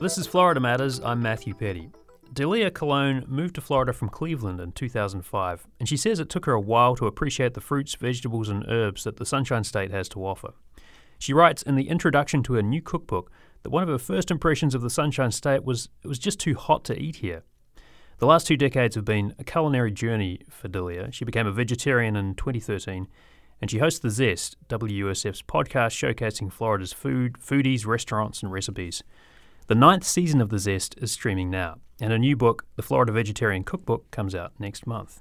This is Florida Matters. I'm Matthew Peddie. Dalia Colón moved to Florida from Cleveland in 2005, and she says it took her a while to appreciate the fruits, vegetables, and herbs that the Sunshine State has to offer. She writes in the introduction to her new cookbook that one of her first impressions of the Sunshine State was it was just too hot to eat here. The last two decades have been a culinary journey for Dalia. She became a vegetarian in 2013, and she hosts The Zest, WUSF's podcast showcasing Florida's food, foodies, restaurants, and recipes. The ninth season of The Zest is streaming now, and a new book, The Florida Vegetarian Cookbook, comes out next month.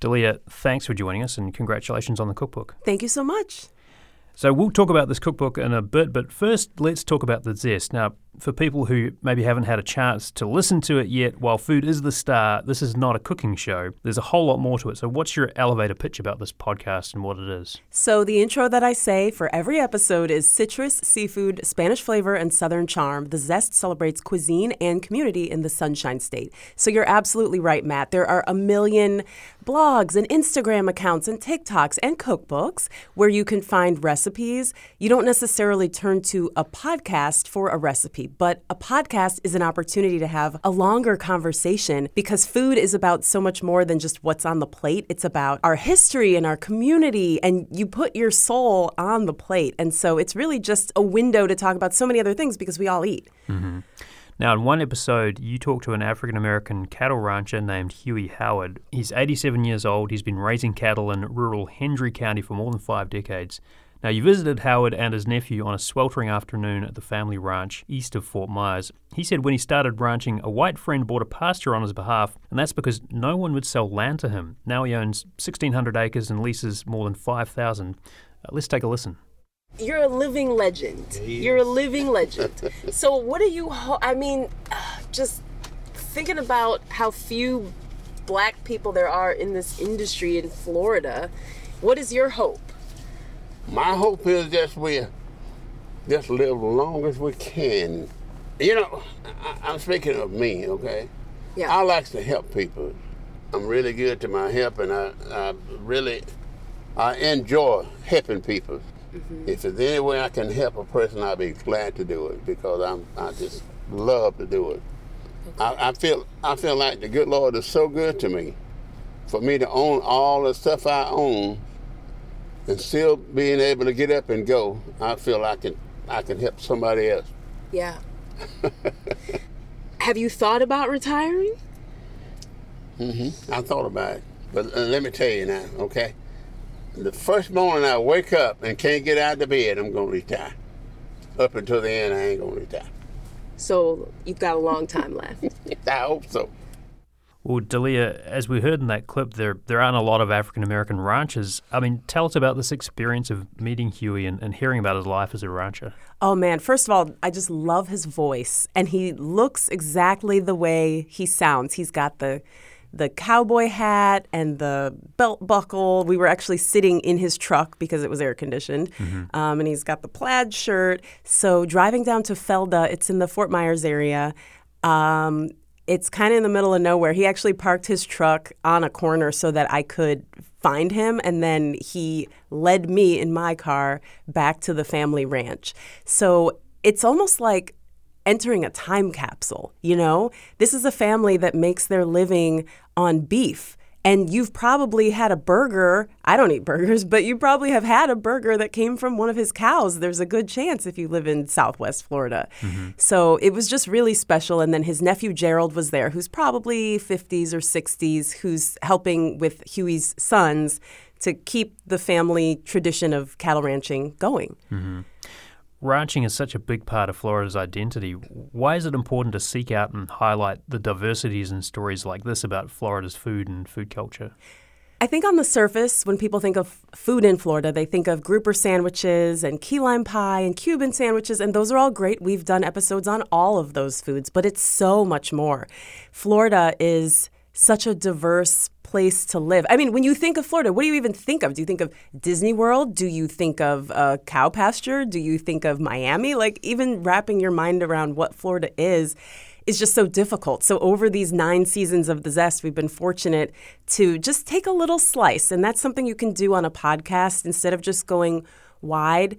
Dalia, thanks for joining us and congratulations on the cookbook. Thank you so much. So we'll talk about this cookbook in a bit, but first let's talk about the zest. Now, for people who maybe haven't had a chance to listen to it yet, while food is the star, this is not a cooking show. There's a whole lot more to it. So what's your elevator pitch about this podcast and what it is? So the intro that I say for every episode is citrus, seafood, Spanish flavor, and southern charm. The zest celebrates cuisine and community in the Sunshine State. So you're absolutely right, Matt. There are a million blogs and Instagram accounts and TikToks and cookbooks where you can find recipes. You don't necessarily turn to a podcast for a recipe, but a podcast is an opportunity to have a longer conversation because food is about so much more than just what's on the plate. It's about our history and our community, and you put your soul on the plate. And so it's really just a window to talk about so many other things because we all eat. Mm-hmm. Now, in one episode, you talked to an African American cattle rancher named Huey Howard. He's 87 years old. He's been raising cattle in rural Hendry County for more than five decades. Now, you visited Howard and his nephew on a sweltering afternoon at the family ranch east of Fort Myers. He said when he started ranching, a white friend bought a pasture on his behalf, and that's because no one would sell land to him. Now he owns 1,600 acres and leases more than 5,000. Uh, let's take a listen you're a living legend. You're a living legend. so what are you? Ho- I mean, uh, just thinking about how few black people there are in this industry in Florida. What is your hope? My hope is just we just live as long as we can. You know, I, am speaking of me, okay? Yeah. I like to help people. I'm really good to my help, and I, I really I enjoy helping people. Mm-hmm. If there's any way I can help a person, I'd be glad to do it because I'm I just love to do it. Okay. I, I feel I feel like the good Lord is so good to me, for me to own all the stuff I own, and still being able to get up and go. I feel I can I can help somebody else. Yeah. Have you thought about retiring? Mm-hmm. I thought about it, but uh, let me tell you now, okay? the first morning I wake up and can't get out of bed, I'm going to retire. Up until the end, I ain't going to retire. So you've got a long time left. I hope so. Well, Dalia, as we heard in that clip, there there aren't a lot of African American ranchers. I mean, tell us about this experience of meeting Huey and, and hearing about his life as a rancher. Oh man, first of all, I just love his voice, and he looks exactly the way he sounds. He's got the the cowboy hat and the belt buckle. We were actually sitting in his truck because it was air conditioned. Mm-hmm. Um, and he's got the plaid shirt. So driving down to Felda, it's in the Fort Myers area. Um, it's kind of in the middle of nowhere. He actually parked his truck on a corner so that I could find him. And then he led me in my car back to the family ranch. So it's almost like entering a time capsule, you know? This is a family that makes their living on beef. And you've probably had a burger. I don't eat burgers, but you probably have had a burger that came from one of his cows. There's a good chance if you live in Southwest Florida. Mm-hmm. So it was just really special. And then his nephew Gerald was there, who's probably 50s or 60s, who's helping with Huey's sons to keep the family tradition of cattle ranching going. Mm-hmm ranching is such a big part of Florida's identity. Why is it important to seek out and highlight the diversities and stories like this about Florida's food and food culture? I think on the surface, when people think of food in Florida, they think of grouper sandwiches and key lime pie and Cuban sandwiches, and those are all great. We've done episodes on all of those foods, but it's so much more. Florida is such a diverse place to live. I mean, when you think of Florida, what do you even think of? Do you think of Disney World? Do you think of a cow pasture? Do you think of Miami? Like, even wrapping your mind around what Florida is is just so difficult. So, over these nine seasons of The Zest, we've been fortunate to just take a little slice. And that's something you can do on a podcast instead of just going wide.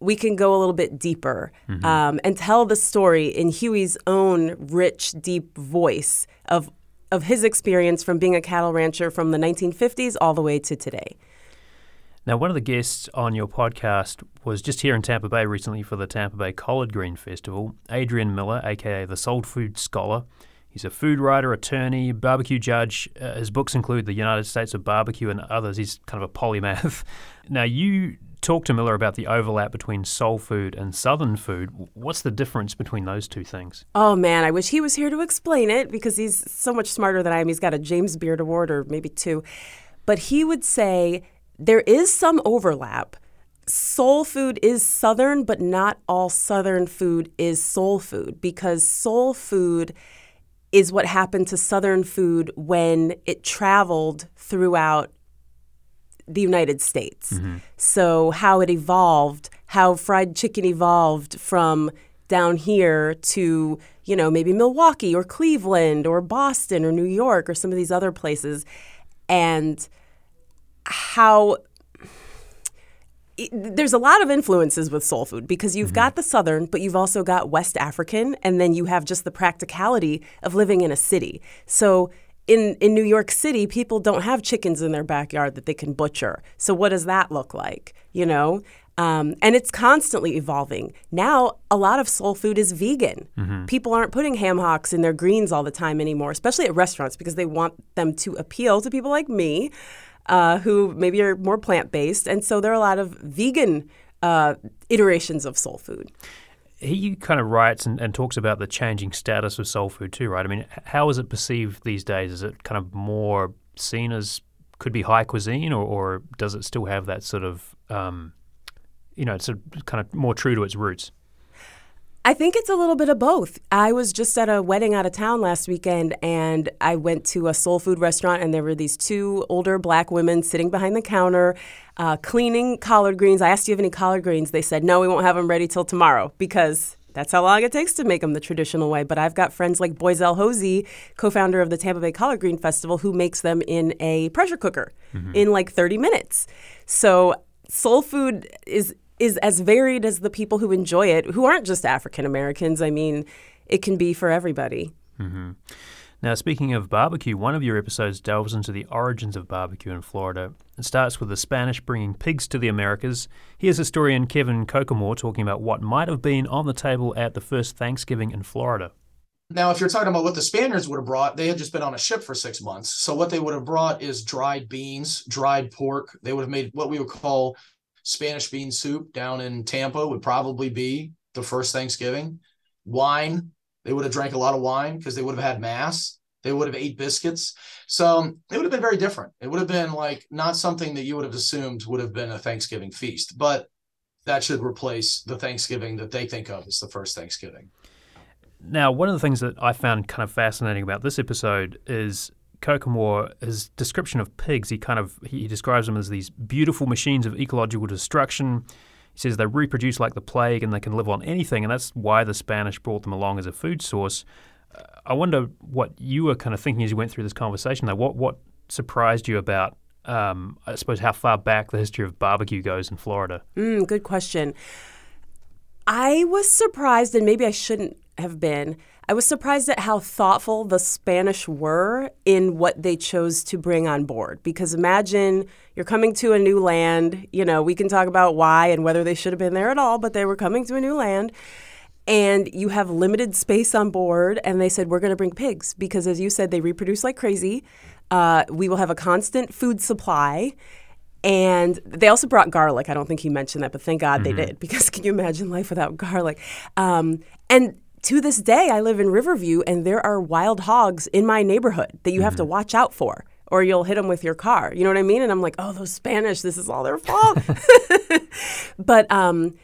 We can go a little bit deeper mm-hmm. um, and tell the story in Huey's own rich, deep voice of of his experience from being a cattle rancher from the 1950s all the way to today. Now, one of the guests on your podcast was just here in Tampa Bay recently for the Tampa Bay Collard Green Festival. Adrian Miller, aka the Soul Food Scholar. He's a food writer, attorney, barbecue judge. Uh, his books include The United States of Barbecue and others. He's kind of a polymath. now, you talked to Miller about the overlap between soul food and southern food. What's the difference between those two things? Oh man, I wish he was here to explain it because he's so much smarter than I am. He's got a James Beard Award or maybe two. But he would say there is some overlap. Soul food is Southern, but not all Southern food is soul food because soul food is what happened to Southern food when it traveled throughout the United States. Mm-hmm. So, how it evolved, how fried chicken evolved from down here to, you know, maybe Milwaukee or Cleveland or Boston or New York or some of these other places. And how there's a lot of influences with soul food because you've mm-hmm. got the southern but you've also got west african and then you have just the practicality of living in a city so in in New York City people don't have chickens in their backyard that they can butcher so what does that look like you know um, and it's constantly evolving. Now, a lot of soul food is vegan. Mm-hmm. People aren't putting ham hocks in their greens all the time anymore, especially at restaurants, because they want them to appeal to people like me uh, who maybe are more plant based. And so there are a lot of vegan uh, iterations of soul food. He kind of writes and, and, talks about the changing status of soul food too, right? I mean, how is it perceived these days? Is it kind of more seen as could be high cuisine, or, or does it still have that sort of, um, you know, it's kind of more true to its roots? I think it's a little bit of both. I was just at a wedding out of town last weekend and I went to a soul food restaurant and there were these two older black women sitting behind the counter uh, cleaning collard greens. I asked, Do you have any collard greens? They said, No, we won't have them ready till tomorrow because that's how long it takes to make them the traditional way. But I've got friends like Boyzell Hosey, co founder of the Tampa Bay Collard Green Festival, who makes them in a pressure cooker mm-hmm. in like 30 minutes. So soul food is is as varied as the people who enjoy it, who aren't just African Americans. I mean, it can be for everybody. Mm-hmm. Now, speaking of barbecue, one of your episodes delves into the origins of barbecue in Florida. It starts with the Spanish bringing pigs to the Americas. Here's historian Kevin Kokomoor talking about what might have been on the table at the first Thanksgiving in Florida. Now, if you're talking about what the Spaniards would have brought, they had just been on a ship for six months. So, what they would have brought is dried beans, dried pork. They would have made what we would call Spanish bean soup down in Tampa would probably be the first Thanksgiving. Wine, they would have drank a lot of wine because they would have had mass. They would have ate biscuits. So it would have been very different. It would have been like not something that you would have assumed would have been a Thanksgiving feast, but that should replace the Thanksgiving that they think of as the first Thanksgiving. Now, one of the things that I found kind of fascinating about this episode is Kokomoor, his description of pigs, he kind of he describes them as these beautiful machines of ecological destruction. He says they reproduce like the plague and they can live on anything, and that's why the Spanish brought them along as a food source. Uh, I wonder what you were kind of thinking as you went through this conversation. Though, what what surprised you about, um, I suppose, how far back the history of barbecue goes in Florida? Mm, good question. I was surprised, and maybe I shouldn't have been I was surprised at how thoughtful the Spanish were in what they chose to bring on board. Because imagine you're coming to a new land, you know, we can talk about why and whether they should have been there at all, but they were coming to a new land. And you have limited space on board, and they said, We're going to bring pigs because, as you said, they reproduce like crazy. Uh, we will have a constant food supply. And they also brought garlic. I don't think he mentioned that, but thank God mm-hmm. they did because can you imagine life without garlic? Um, and to this day, I live in Riverview and there are wild hogs in my neighborhood that you mm-hmm. have to mm-hmm. watch out for. or you'll hit them with your car. You know what I mean? And I'm like, oh, those Spanish, this is all their fault. but um,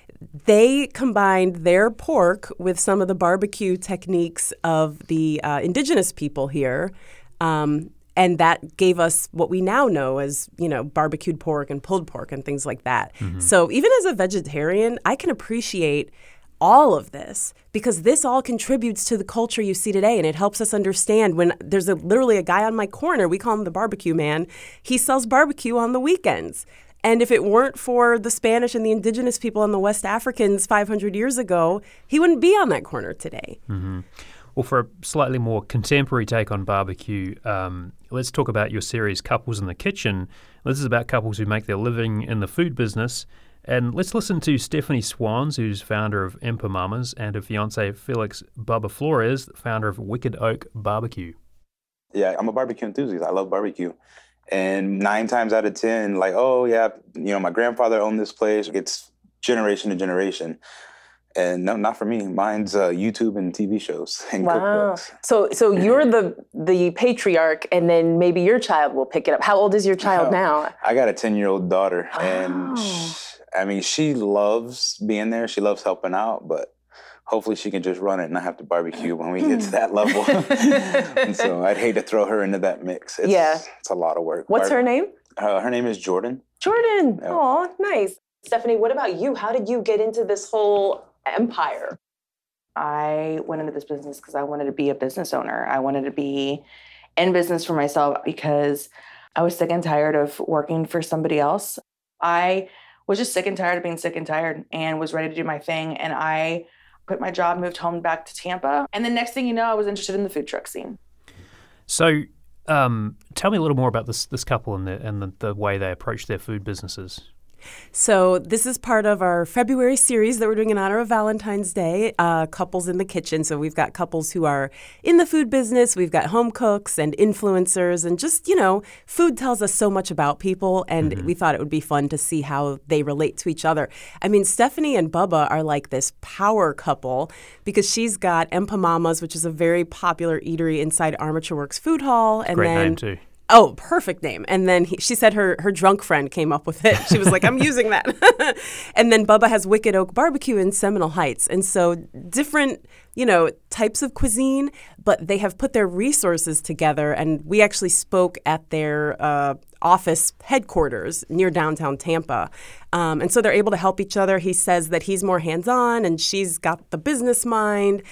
they combined their pork with some of the barbecue techniques of the uh, indigenous people here. Um, and that gave us what we now know as you know barbecued pork and pulled pork and things like that. Mm-hmm. So even as a vegetarian, I can appreciate all of this because this all contributes to the culture you see today and it helps us understand when there's a literally a guy on my corner we call him the barbecue man he sells barbecue on the weekends and if it weren't for the Spanish and the indigenous people and the West Africans 500 years ago, he wouldn't be on that corner today. Mm-hmm. Well, for a slightly more contemporary take on barbecue, um, let's talk about your series Couples in the Kitchen. This is about couples who make their living in the food business. And let's listen to Stephanie Swans, who's founder of Empa Mamas, and her fiance Felix Bubba Flores, founder of Wicked Oak Barbecue. Yeah, I'm a barbecue enthusiast. I love barbecue. And nine times out of 10, like, oh, yeah, you know, my grandfather owned this place. It's generation to generation. And no, not for me. Mine's uh, YouTube and TV shows and wow. cookbooks. So, so you're the the patriarch, and then maybe your child will pick it up. How old is your child now? I got a ten year old daughter, oh. and she, I mean, she loves being there. She loves helping out, but hopefully she can just run it and not have to barbecue when we get to that level. and so I'd hate to throw her into that mix. It's, yeah. It's a lot of work. What's Bar- her name? Uh, her name is Jordan. Jordan. Oh, nice. Stephanie, what about you? How did you get into this whole empire? I went into this business because I wanted to be a business owner. I wanted to be in business for myself because I was sick and tired of working for somebody else. I was just sick and tired of being sick and tired and was ready to do my thing. And I quit my job, moved home back to Tampa. And the next thing you know, I was interested in the food truck scene. So, um, tell me a little more about this this couple and the and the, the way they approach their food businesses. So, this is part of our February series that we're doing in honor of Valentine's Day, uh, Couples in the Kitchen. So, we've got couples who are in the food business, we've got home cooks and influencers, and just, you know, food tells us so much about people, and mm-hmm. we thought it would be fun to see how they relate to each other. I mean, Stephanie and Bubba are like this power couple because she's got Empa Mamas, which is a very popular eatery inside Armature Works Food Hall. And Great then, name, too. Oh, perfect name. And then he, she said her her drunk friend came up with it. She was like, "I'm using that." and then Bubba has Wicked Oak Barbecue in Seminole Heights, and so different, you know, types of cuisine, but they have put their resources together. And we actually spoke at their uh, office headquarters near downtown Tampa, um, and so they're able to help each other. He says that he's more hands on, and she's got the business mind.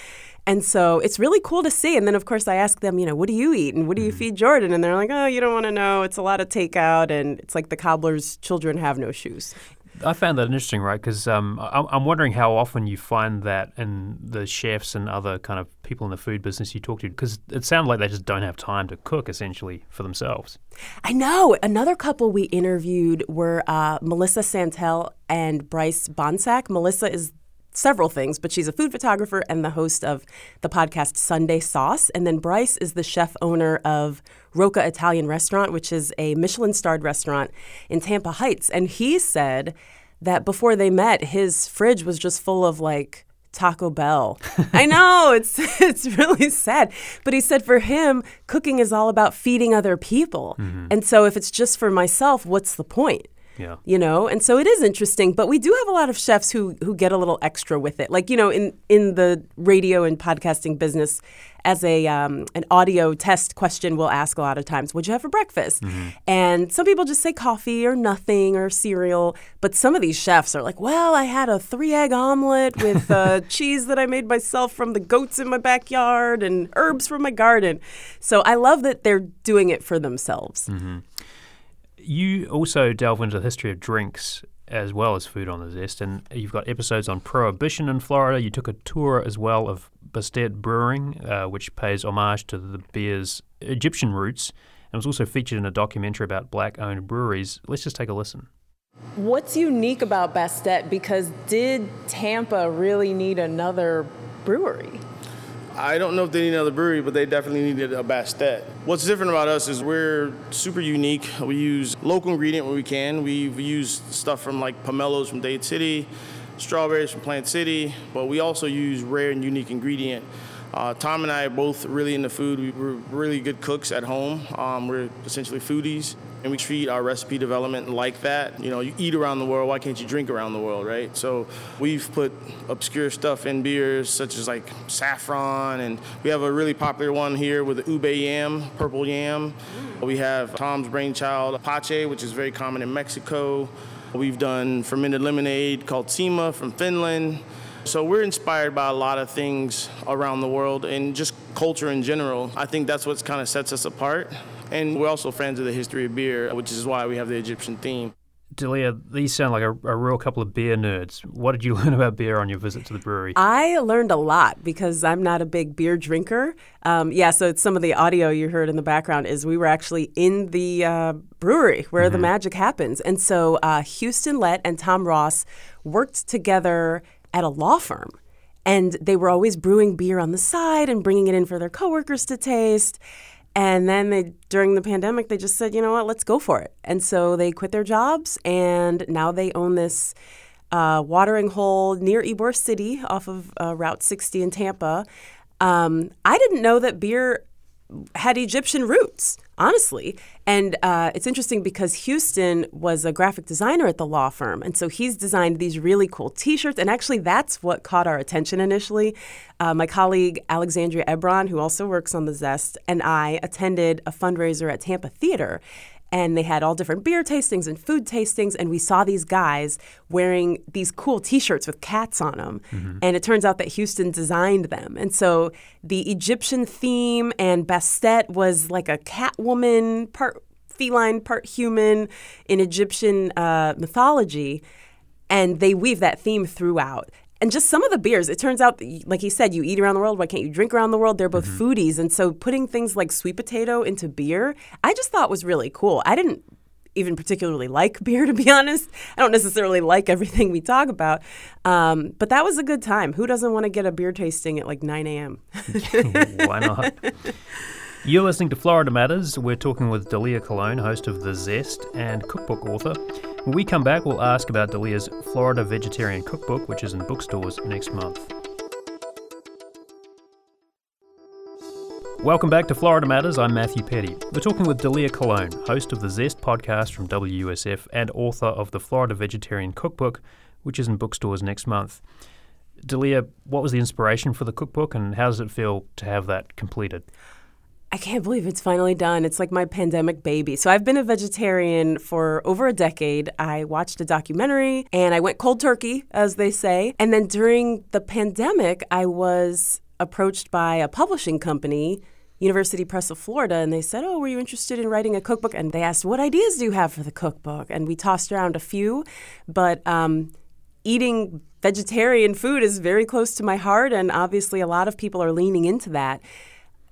And so it's really cool to see. And then, of course, I ask them, you know, what do you eat and what do you mm-hmm. feed Jordan? And they're like, oh, you don't want to know. It's a lot of takeout. And it's like the cobbler's children have no shoes. I found that interesting, right? Because um, I'm wondering how often you find that in the chefs and other kind of people in the food business you talk to, because it sounds like they just don't have time to cook essentially for themselves. I know. Another couple we interviewed were uh, Melissa Santel and Bryce Bonsack. Melissa is several things, but she's a food photographer and the host of the podcast Sunday Sauce. And then Bryce is the chef owner of Rocca Italian Restaurant, which is a Michelin starred restaurant in Tampa Heights. And he said that before they met, his fridge was just full of like Taco Bell. I know it's it's really sad, but he said for him, cooking is all about feeding other people. Mm-hmm. And so if it's just for myself, what's the point? Yeah. You know, and so it is interesting, but we do have a lot of chefs who who get a little extra with it. Like, you know, in in the radio and podcasting business as a um, an audio test question we'll ask a lot of times, what'd you have for breakfast? Mm-hmm. And some people just say coffee or nothing or cereal, but some of these chefs are like, well, I had a three egg omelet with uh, cheese that I made myself from the goats in my backyard and herbs from my garden. So I love that they're doing it for themselves. Mm-hmm. You also delve into the history of drinks as well as food on the zest, and you've got episodes on prohibition in Florida. You took a tour as well of Bastet Brewing, uh, which pays homage to the beer's Egyptian roots, and was also featured in a documentary about black-owned breweries. Let's just take a listen. What's unique about Bastet? Because did Tampa really need another brewery? I don't know if they need another brewery, but they definitely needed a Bastet. What's different about us is we're super unique. We use local ingredient when we can. We've used stuff from like pomelos from Dade City, strawberries from Plant City, but we also use rare and unique ingredient. Uh, Tom and I are both really into food. We- We're really good cooks at home. Um, we're essentially foodies, and we treat our recipe development like that. You know, you eat around the world. Why can't you drink around the world, right? So we've put obscure stuff in beers, such as like saffron, and we have a really popular one here with the ube yam, purple yam. Mm. We have Tom's brainchild pache, which is very common in Mexico. We've done fermented lemonade called Sima from Finland. So we're inspired by a lot of things around the world and just culture in general. I think that's what kind of sets us apart. And we're also fans of the history of beer, which is why we have the Egyptian theme. Dalia, these sound like a, a real couple of beer nerds. What did you learn about beer on your visit to the brewery? I learned a lot because I'm not a big beer drinker. Um, yeah, so some of the audio you heard in the background is we were actually in the uh, brewery where the magic happens. And so uh, Houston Lett and Tom Ross worked together at a law firm. And they were always brewing beer on the side and bringing it in for their coworkers to taste. And then they, during the pandemic, they just said, you know what, let's go for it. And so they quit their jobs, and now they own this uh, watering hole near Ybor City off of uh, Route 60 in Tampa. Um, I didn't know that beer had Egyptian roots, honestly. And uh, it's interesting because Houston was a graphic designer at the law firm. And so he's designed these really cool t shirts. And actually, that's what caught our attention initially. Uh, my colleague, Alexandria Ebron, who also works on the Zest, and I attended a fundraiser at Tampa Theater and they had all different beer tastings and food tastings and we saw these guys wearing these cool t-shirts with cats on them and it turns out that houston designed them. And so the egyptian theme and bastet was like a cat woman part feline part human in egyptian uh, mythology. And they weave that theme throughout. And just some of the beers, it turns out, like he said, you eat around the world. Why can't you drink around the world? They're both foodies. And so putting things like sweet potato into beer, I just thought was really cool. I didn't even particularly like beer, to be honest. I don't necessarily like everything we talk about. Um, but that was a good time. Who doesn't want to get a beer tasting at like 9 a.m.? Why not? You're listening to Florida Matters. We're talking with Dalia Colón, host of The Zest and cookbook author. When we come back, we'll ask about Dalia's Florida Vegetarian Cookbook, which is in bookstores next month. Welcome back to Florida Matters. I'm Matthew Peddie. We're talking with Dalia Colón, host of the Zest podcast from WUSF and author of the Florida Vegetarian Cookbook, which is in bookstores next month. Dalia, what was the inspiration for the cookbook and how does it feel to have that completed? I can't believe it's finally done. It's like my pandemic baby. So I've been a vegetarian for over a decade. I watched a documentary and I went cold turkey, as they say. And then during the pandemic, I was approached by a publishing company. University Press of Florida, and they said, Oh, were you interested in writing a cookbook? And they asked, What ideas do you have for the cookbook? And we tossed around a few, but um, eating vegetarian food is very close to my heart, and obviously a lot of people are leaning into that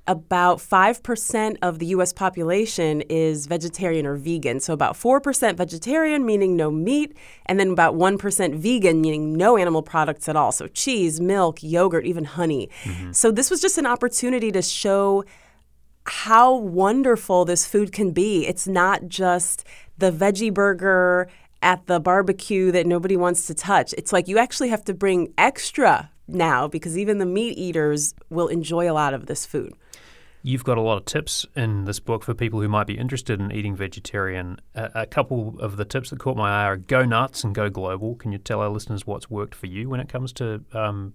about 5% of the US population is vegetarian or vegan. So about 4% vegetarian, meaning no meat, and then about 1% vegan, meaning no animal products at all. So cheese, milk, yogurt, even honey. Mm-hmm. So this was just an opportunity to show how wonderful this food can be. It's not just the veggie burger at the barbecue that nobody wants to touch. It's like you actually have to bring extra now because even the meat eaters will enjoy a lot of this food. You've got a lot of tips in this book for people who might be interested in eating vegetarian. A, a couple of the tips that caught my eye are go nuts and go global. Can you tell our listeners what's worked for you when it comes to um,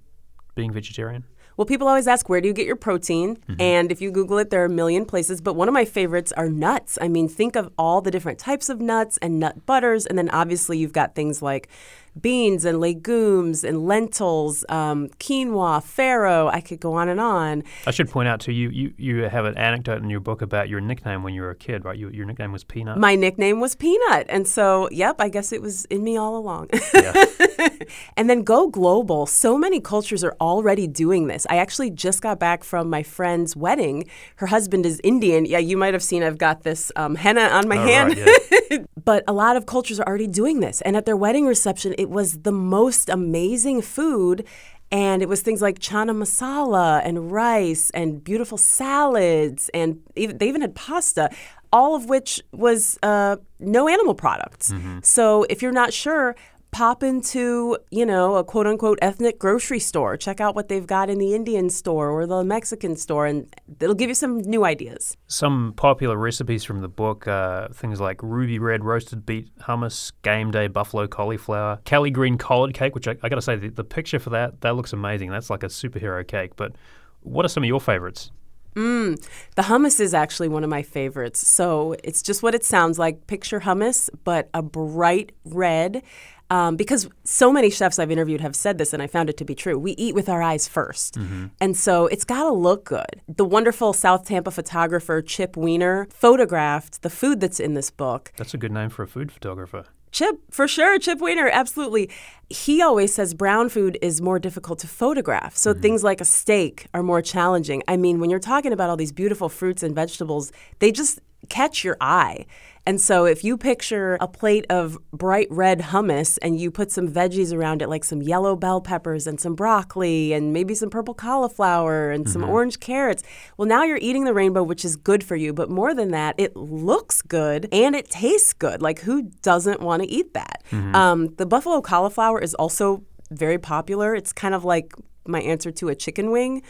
being vegetarian? Well, people always ask, where do you get your protein? And if you Google it, there are a million places. But one of my favorites are nuts. I mean, think of all the different types of nuts and nut butters. And then obviously, you've got things like beans and legumes and lentils, um, quinoa, farro. I could go on and on. I should point out to you, you, you have an anecdote in your book about your nickname when you were a kid, right? You, your nickname was Peanut. My nickname was Peanut. And so, yep, I guess it was in me all along. yeah. and then go global. So many cultures are already doing this. I actually just got back from my friend's wedding. Her husband is Indian. Yeah, you might have seen I've got this um, henna on my Oh, hand. right, but a lot of cultures are already doing this. And at their wedding reception, it was the most amazing food. And it was things like chana masala and rice and beautiful salads. And even, they even had pasta, all of which was uh, no animal products. So if you're not sure, pop into, you know, a quote unquote ethnic grocery store. Check out what they've got in the Indian store or the Mexican store, and it'll give you some new ideas. Some popular recipes from the book uh, things like ruby red roasted beet hummus, game day buffalo cauliflower, Kelly green collard cake, which I, I got to say, the, the picture for that, that looks amazing. That's like a superhero cake. But what are some of your favorites? Mm, the hummus is actually one of my favorites. So it's just what it sounds like. Picture hummus, but a bright red. Um, because so many chefs I've interviewed have said this, and I found it to be true. We eat with our eyes 1st Mm-hmm. And so it's got to look good. The wonderful South Tampa photographer Chip Weiner photographed the food that's in this book. That's a good name for a food photographer. Chip, for sure. Chip Weiner, absolutely. He always says brown food is more difficult to photograph. So things like a steak are more challenging. I mean, when you're talking about all these beautiful fruits and vegetables, they just catch your eye. And so if you picture a plate of bright red hummus and you put some veggies around it, like some yellow bell peppers and some broccoli and maybe some purple cauliflower and some orange carrots, well, now you're eating the rainbow, which is good for you. But more than that, it looks good and it tastes good. Like, who doesn't want to eat that? Um, the buffalo cauliflower is also very popular. It's kind of like my answer to a chicken wing.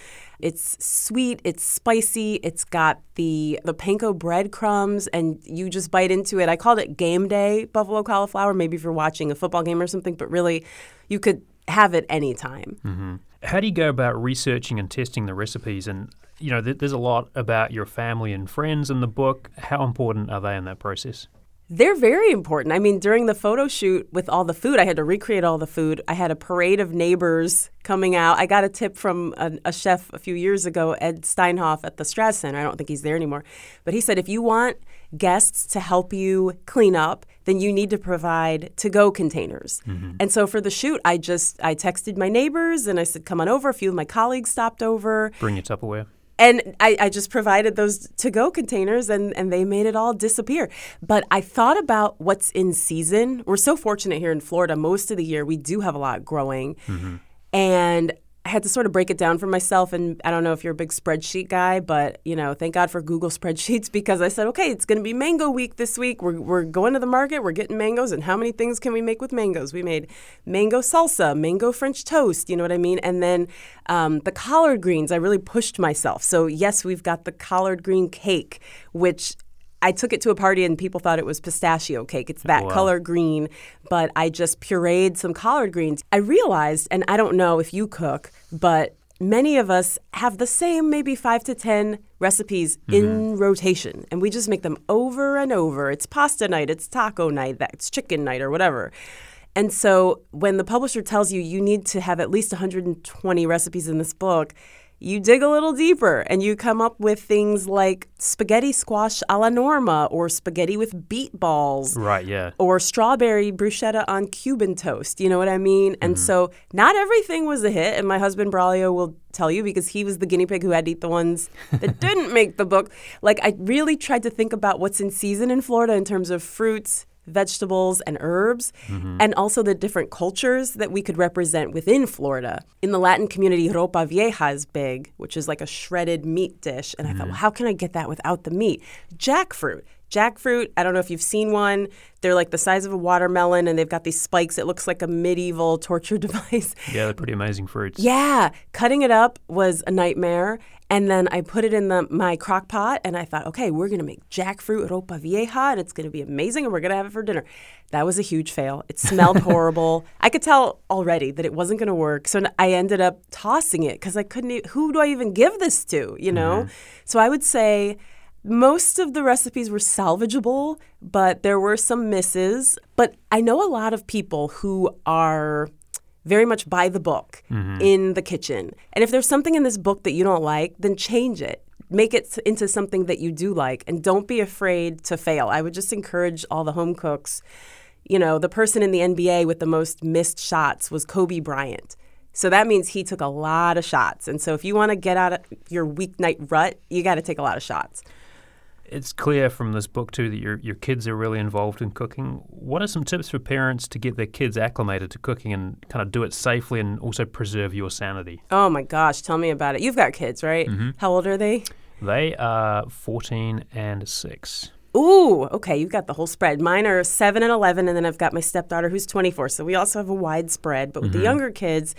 It's sweet, it's spicy, it's got the the panko breadcrumbs, and you just bite into it. I called it game day buffalo cauliflower, maybe if you're watching a football game or something, but really you could have it anytime. Mm-hmm. How do you go about researching and testing the recipes? And, you know, th- there's a lot about your family and friends in the book. How important are they in that process? They're very important. I mean, during the photo shoot with all the food, I had to recreate all the food. I had a parade of neighbors coming out. I got a tip from a, a chef a few years ago, Ed Steinhoff at the Straz Center. I don't think he's there anymore. But he said if you want guests to help you clean up, then you need to provide to-go containers. Mm-hmm. And so for the shoot, I just I texted my neighbors and I said, "Come on over." A few of my colleagues stopped over. Bring your Tupperware. And I, I just provided those to go containers and, and they made it all disappear. But I thought about what's in season. We're so fortunate here in Florida. Most of the year, we do have a lot growing. Mm-hmm. And I had to sort of break it down for myself. And I don't know if you're a big spreadsheet guy, but, you know, thank God for Google spreadsheets because I said, okay, it's going to be mango week this week. We're, we're going to the market, we're getting mangoes. And how many things can we make with mangoes? We made mango salsa, mango French toast, you know what I mean? And then um, the collard greens, I really pushed myself. So, yes, we've got the collard green cake, which I took it to a party and people thought it was pistachio cake. It's that Wow. color green, but I just pureed some collard greens. I realized, and I don't know if you cook, but many of us have the same maybe five to 10 recipes in mm-hmm. rotation, and we just make them over and over. It's pasta night, it's taco night, that's chicken night, or whatever. And so when the publisher tells you you need to have at least 120 recipes in this book, you dig a little deeper and you come up with things like spaghetti squash alla norma or spaghetti with beet balls Right, yeah. or strawberry bruschetta on Cuban toast. You know what I mean? And mm-hmm. so not everything was a hit. And my husband Braulio will tell you because he was the guinea pig who had to eat the ones that didn't make the book. Like I really tried to think about what's in season in Florida in terms of fruits. Vegetables and herbs, mm-hmm. and also the different cultures that we could represent within Florida. In the Latin community, ropa vieja is big, which is like a shredded meat dish. And I thought, mm-hmm. well, how can I get that without the meat? Jackfruit. Jackfruit, I don't know if you've seen one. They're like the size of a watermelon and they've got these spikes. It looks like a medieval torture device. Yeah, they're pretty amazing fruits. Yeah, cutting it up was a nightmare. And then I put it in the my crock pot and I thought, okay, we're gonna make jackfruit ropa vieja and it's gonna be amazing and we're gonna have it for dinner. That was a huge fail. It smelled horrible. I could tell already that it wasn't gonna work. So I ended up tossing it because I couldn't. e- Who do I even give this to? You know. Mm-hmm. So I would say most of the recipes were salvageable, but there were some misses. But I know a lot of people who are very much by the book mm-hmm. in the kitchen. And if there's something in this book that you don't like, then change it. Make it into something that you do like and don't be afraid to fail. I would just encourage all the home cooks. You know, the person in the NBA with the most missed shots was Kobe Bryant. So that means he took a lot of shots. And so if you want to get out of your weeknight rut, you got to take a lot of shots. It's clear from this book too that your your kids are really involved in cooking. What are some tips for parents to get their kids acclimated to cooking and kind of do it safely and also preserve your sanity? Oh my gosh, tell me about it. You've got kids, right? Mm-hmm. How old are they? They are 14 and 6. Ooh, okay, you've got the whole spread. Mine are 7 and 11, and then I've got my stepdaughter who's 24. So we also have a wide spread. But with the mm-hmm. younger kids,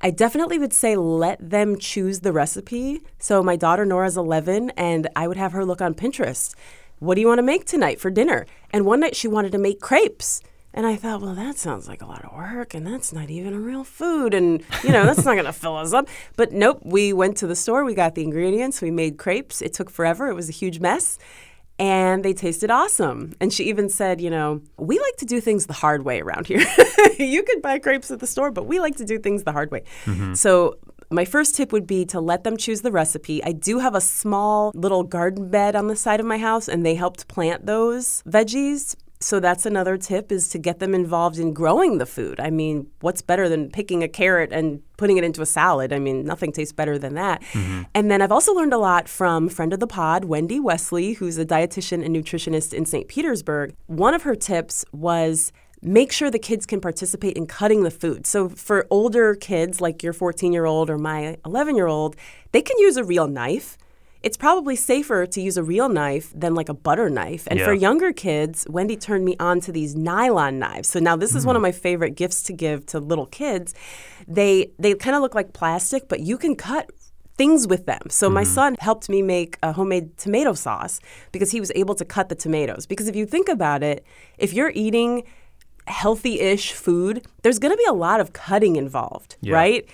I definitely would say let them choose the recipe. So my daughter Nora's 11, and I would have her look on Pinterest. What do you want to make tonight for dinner? And one night she wanted to make crepes. And I thought, well, that sounds like a lot of work, and that's not even a real food, and you know, that's not going to fill us up. But nope, we went to the store, we got the ingredients, we made crepes. It took forever, it was a huge mess, and they tasted awesome. And she even said, you know, we like to do things the hard way around here. you could buy grapes at the store, but we like to do things the hard way. Mm-hmm. So my first tip would be to let them choose the recipe. I do have a small little garden bed on the side of my house, and they helped plant those veggies. So that's another tip is to get them involved in growing the food. I mean, what's better than picking a carrot and putting it into a salad? I mean, nothing tastes better than that. Mm-hmm. And then I've also learned a lot from friend of the pod, Wendy Wesley, who's a dietitian and nutritionist in St. Petersburg. One of her tips was make sure the kids can participate in cutting the food. So for older kids like your 14 year old or my 11 year old, they can use a real knife. It's probably safer to use a real knife than like a butter knife. And for younger kids, Wendy turned me on to these nylon knives. So now this is one of mm. my favorite gifts to give to little kids. They they kind of look like plastic, but you can cut things with them. So my mm-hmm. son helped me make a homemade tomato sauce because he was able to cut the tomatoes. Because if you think about it, if you're eating healthy-ish food, there's going to be a lot of cutting involved, Yeah. right?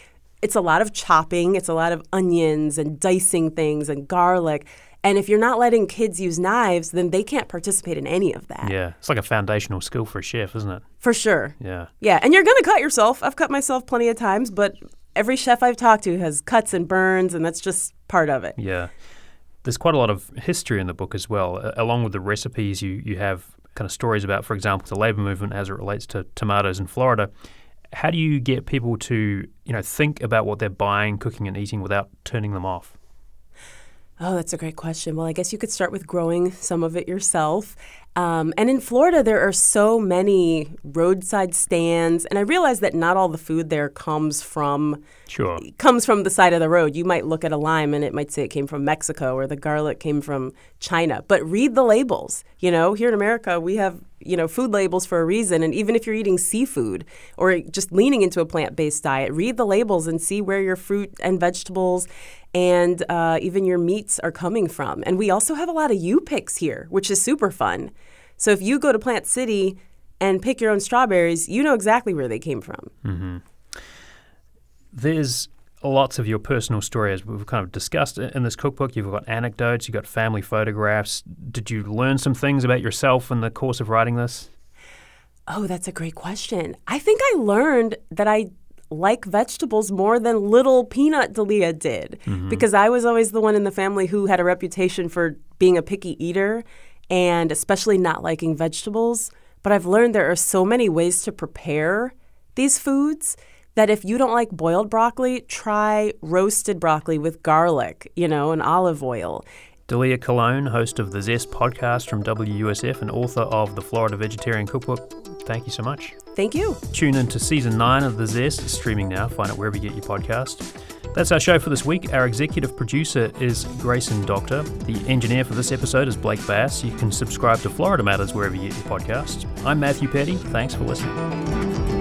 It's a lot of chopping, it's a lot of onions and dicing things and garlic. And if you're not letting kids use knives, then they can't participate in any of that. Yeah, it's like a foundational skill for a chef, isn't it? For sure. Yeah. Yeah, and you're going to cut yourself. I've cut myself plenty of times, but every chef I've talked to has cuts and burns, and that's just part of it. Yeah. There's quite a lot of history in the book as well. Along with the recipes, you, you have kind of stories about, for example, the labor movement as it relates to tomatoes in Florida. How do you get people to, you know, think about what they're buying, cooking, and eating without turning them off? Oh, that's a great question. Well, I guess you could start with growing some of it yourself. Um, and in Florida, there are so many roadside stands, and I realize that not all the food there comes from Sure. comes from the side of the road. You might look at a lime and it might say it came from Mexico or the garlic came from China. But read the labels. You know, here in America, we have, you know, food labels for a reason. And even if you're eating seafood or just leaning into a plant based diet, read the labels and see where your fruit and vegetables and uh, even your meats are coming from. And we also have a lot of U picks here, which is super fun. So if you go to Plant City and pick your own strawberries, you know exactly where they came from. There's lots of your personal story, as we've kind of discussed in this cookbook. You've got anecdotes, you've got family photographs. Did you learn some things about yourself in the course of writing this? Oh, that's a great question. I think I learned that I like vegetables more than little peanut Dalia did mm-hmm. because I was always the one in the family who had a reputation for being a picky eater and especially not liking vegetables. But I've learned there are so many ways to prepare these foods that if you don't like boiled broccoli, try roasted broccoli with garlic, you know, and olive oil. Dalia Colón, host of the Zest podcast from WUSF and author of the Florida Vegetarian Cookbook, thank you so much. Thank you. Tune in to season nine of The Zest, It's streaming now. Find it wherever you get your podcast. That's our show for this week. Our executive producer is Grayson Doctor. The engineer for this episode is Blake Bass. You can subscribe to Florida Matters wherever you get your podcasts. I'm Matthew Peddie. Thanks for listening.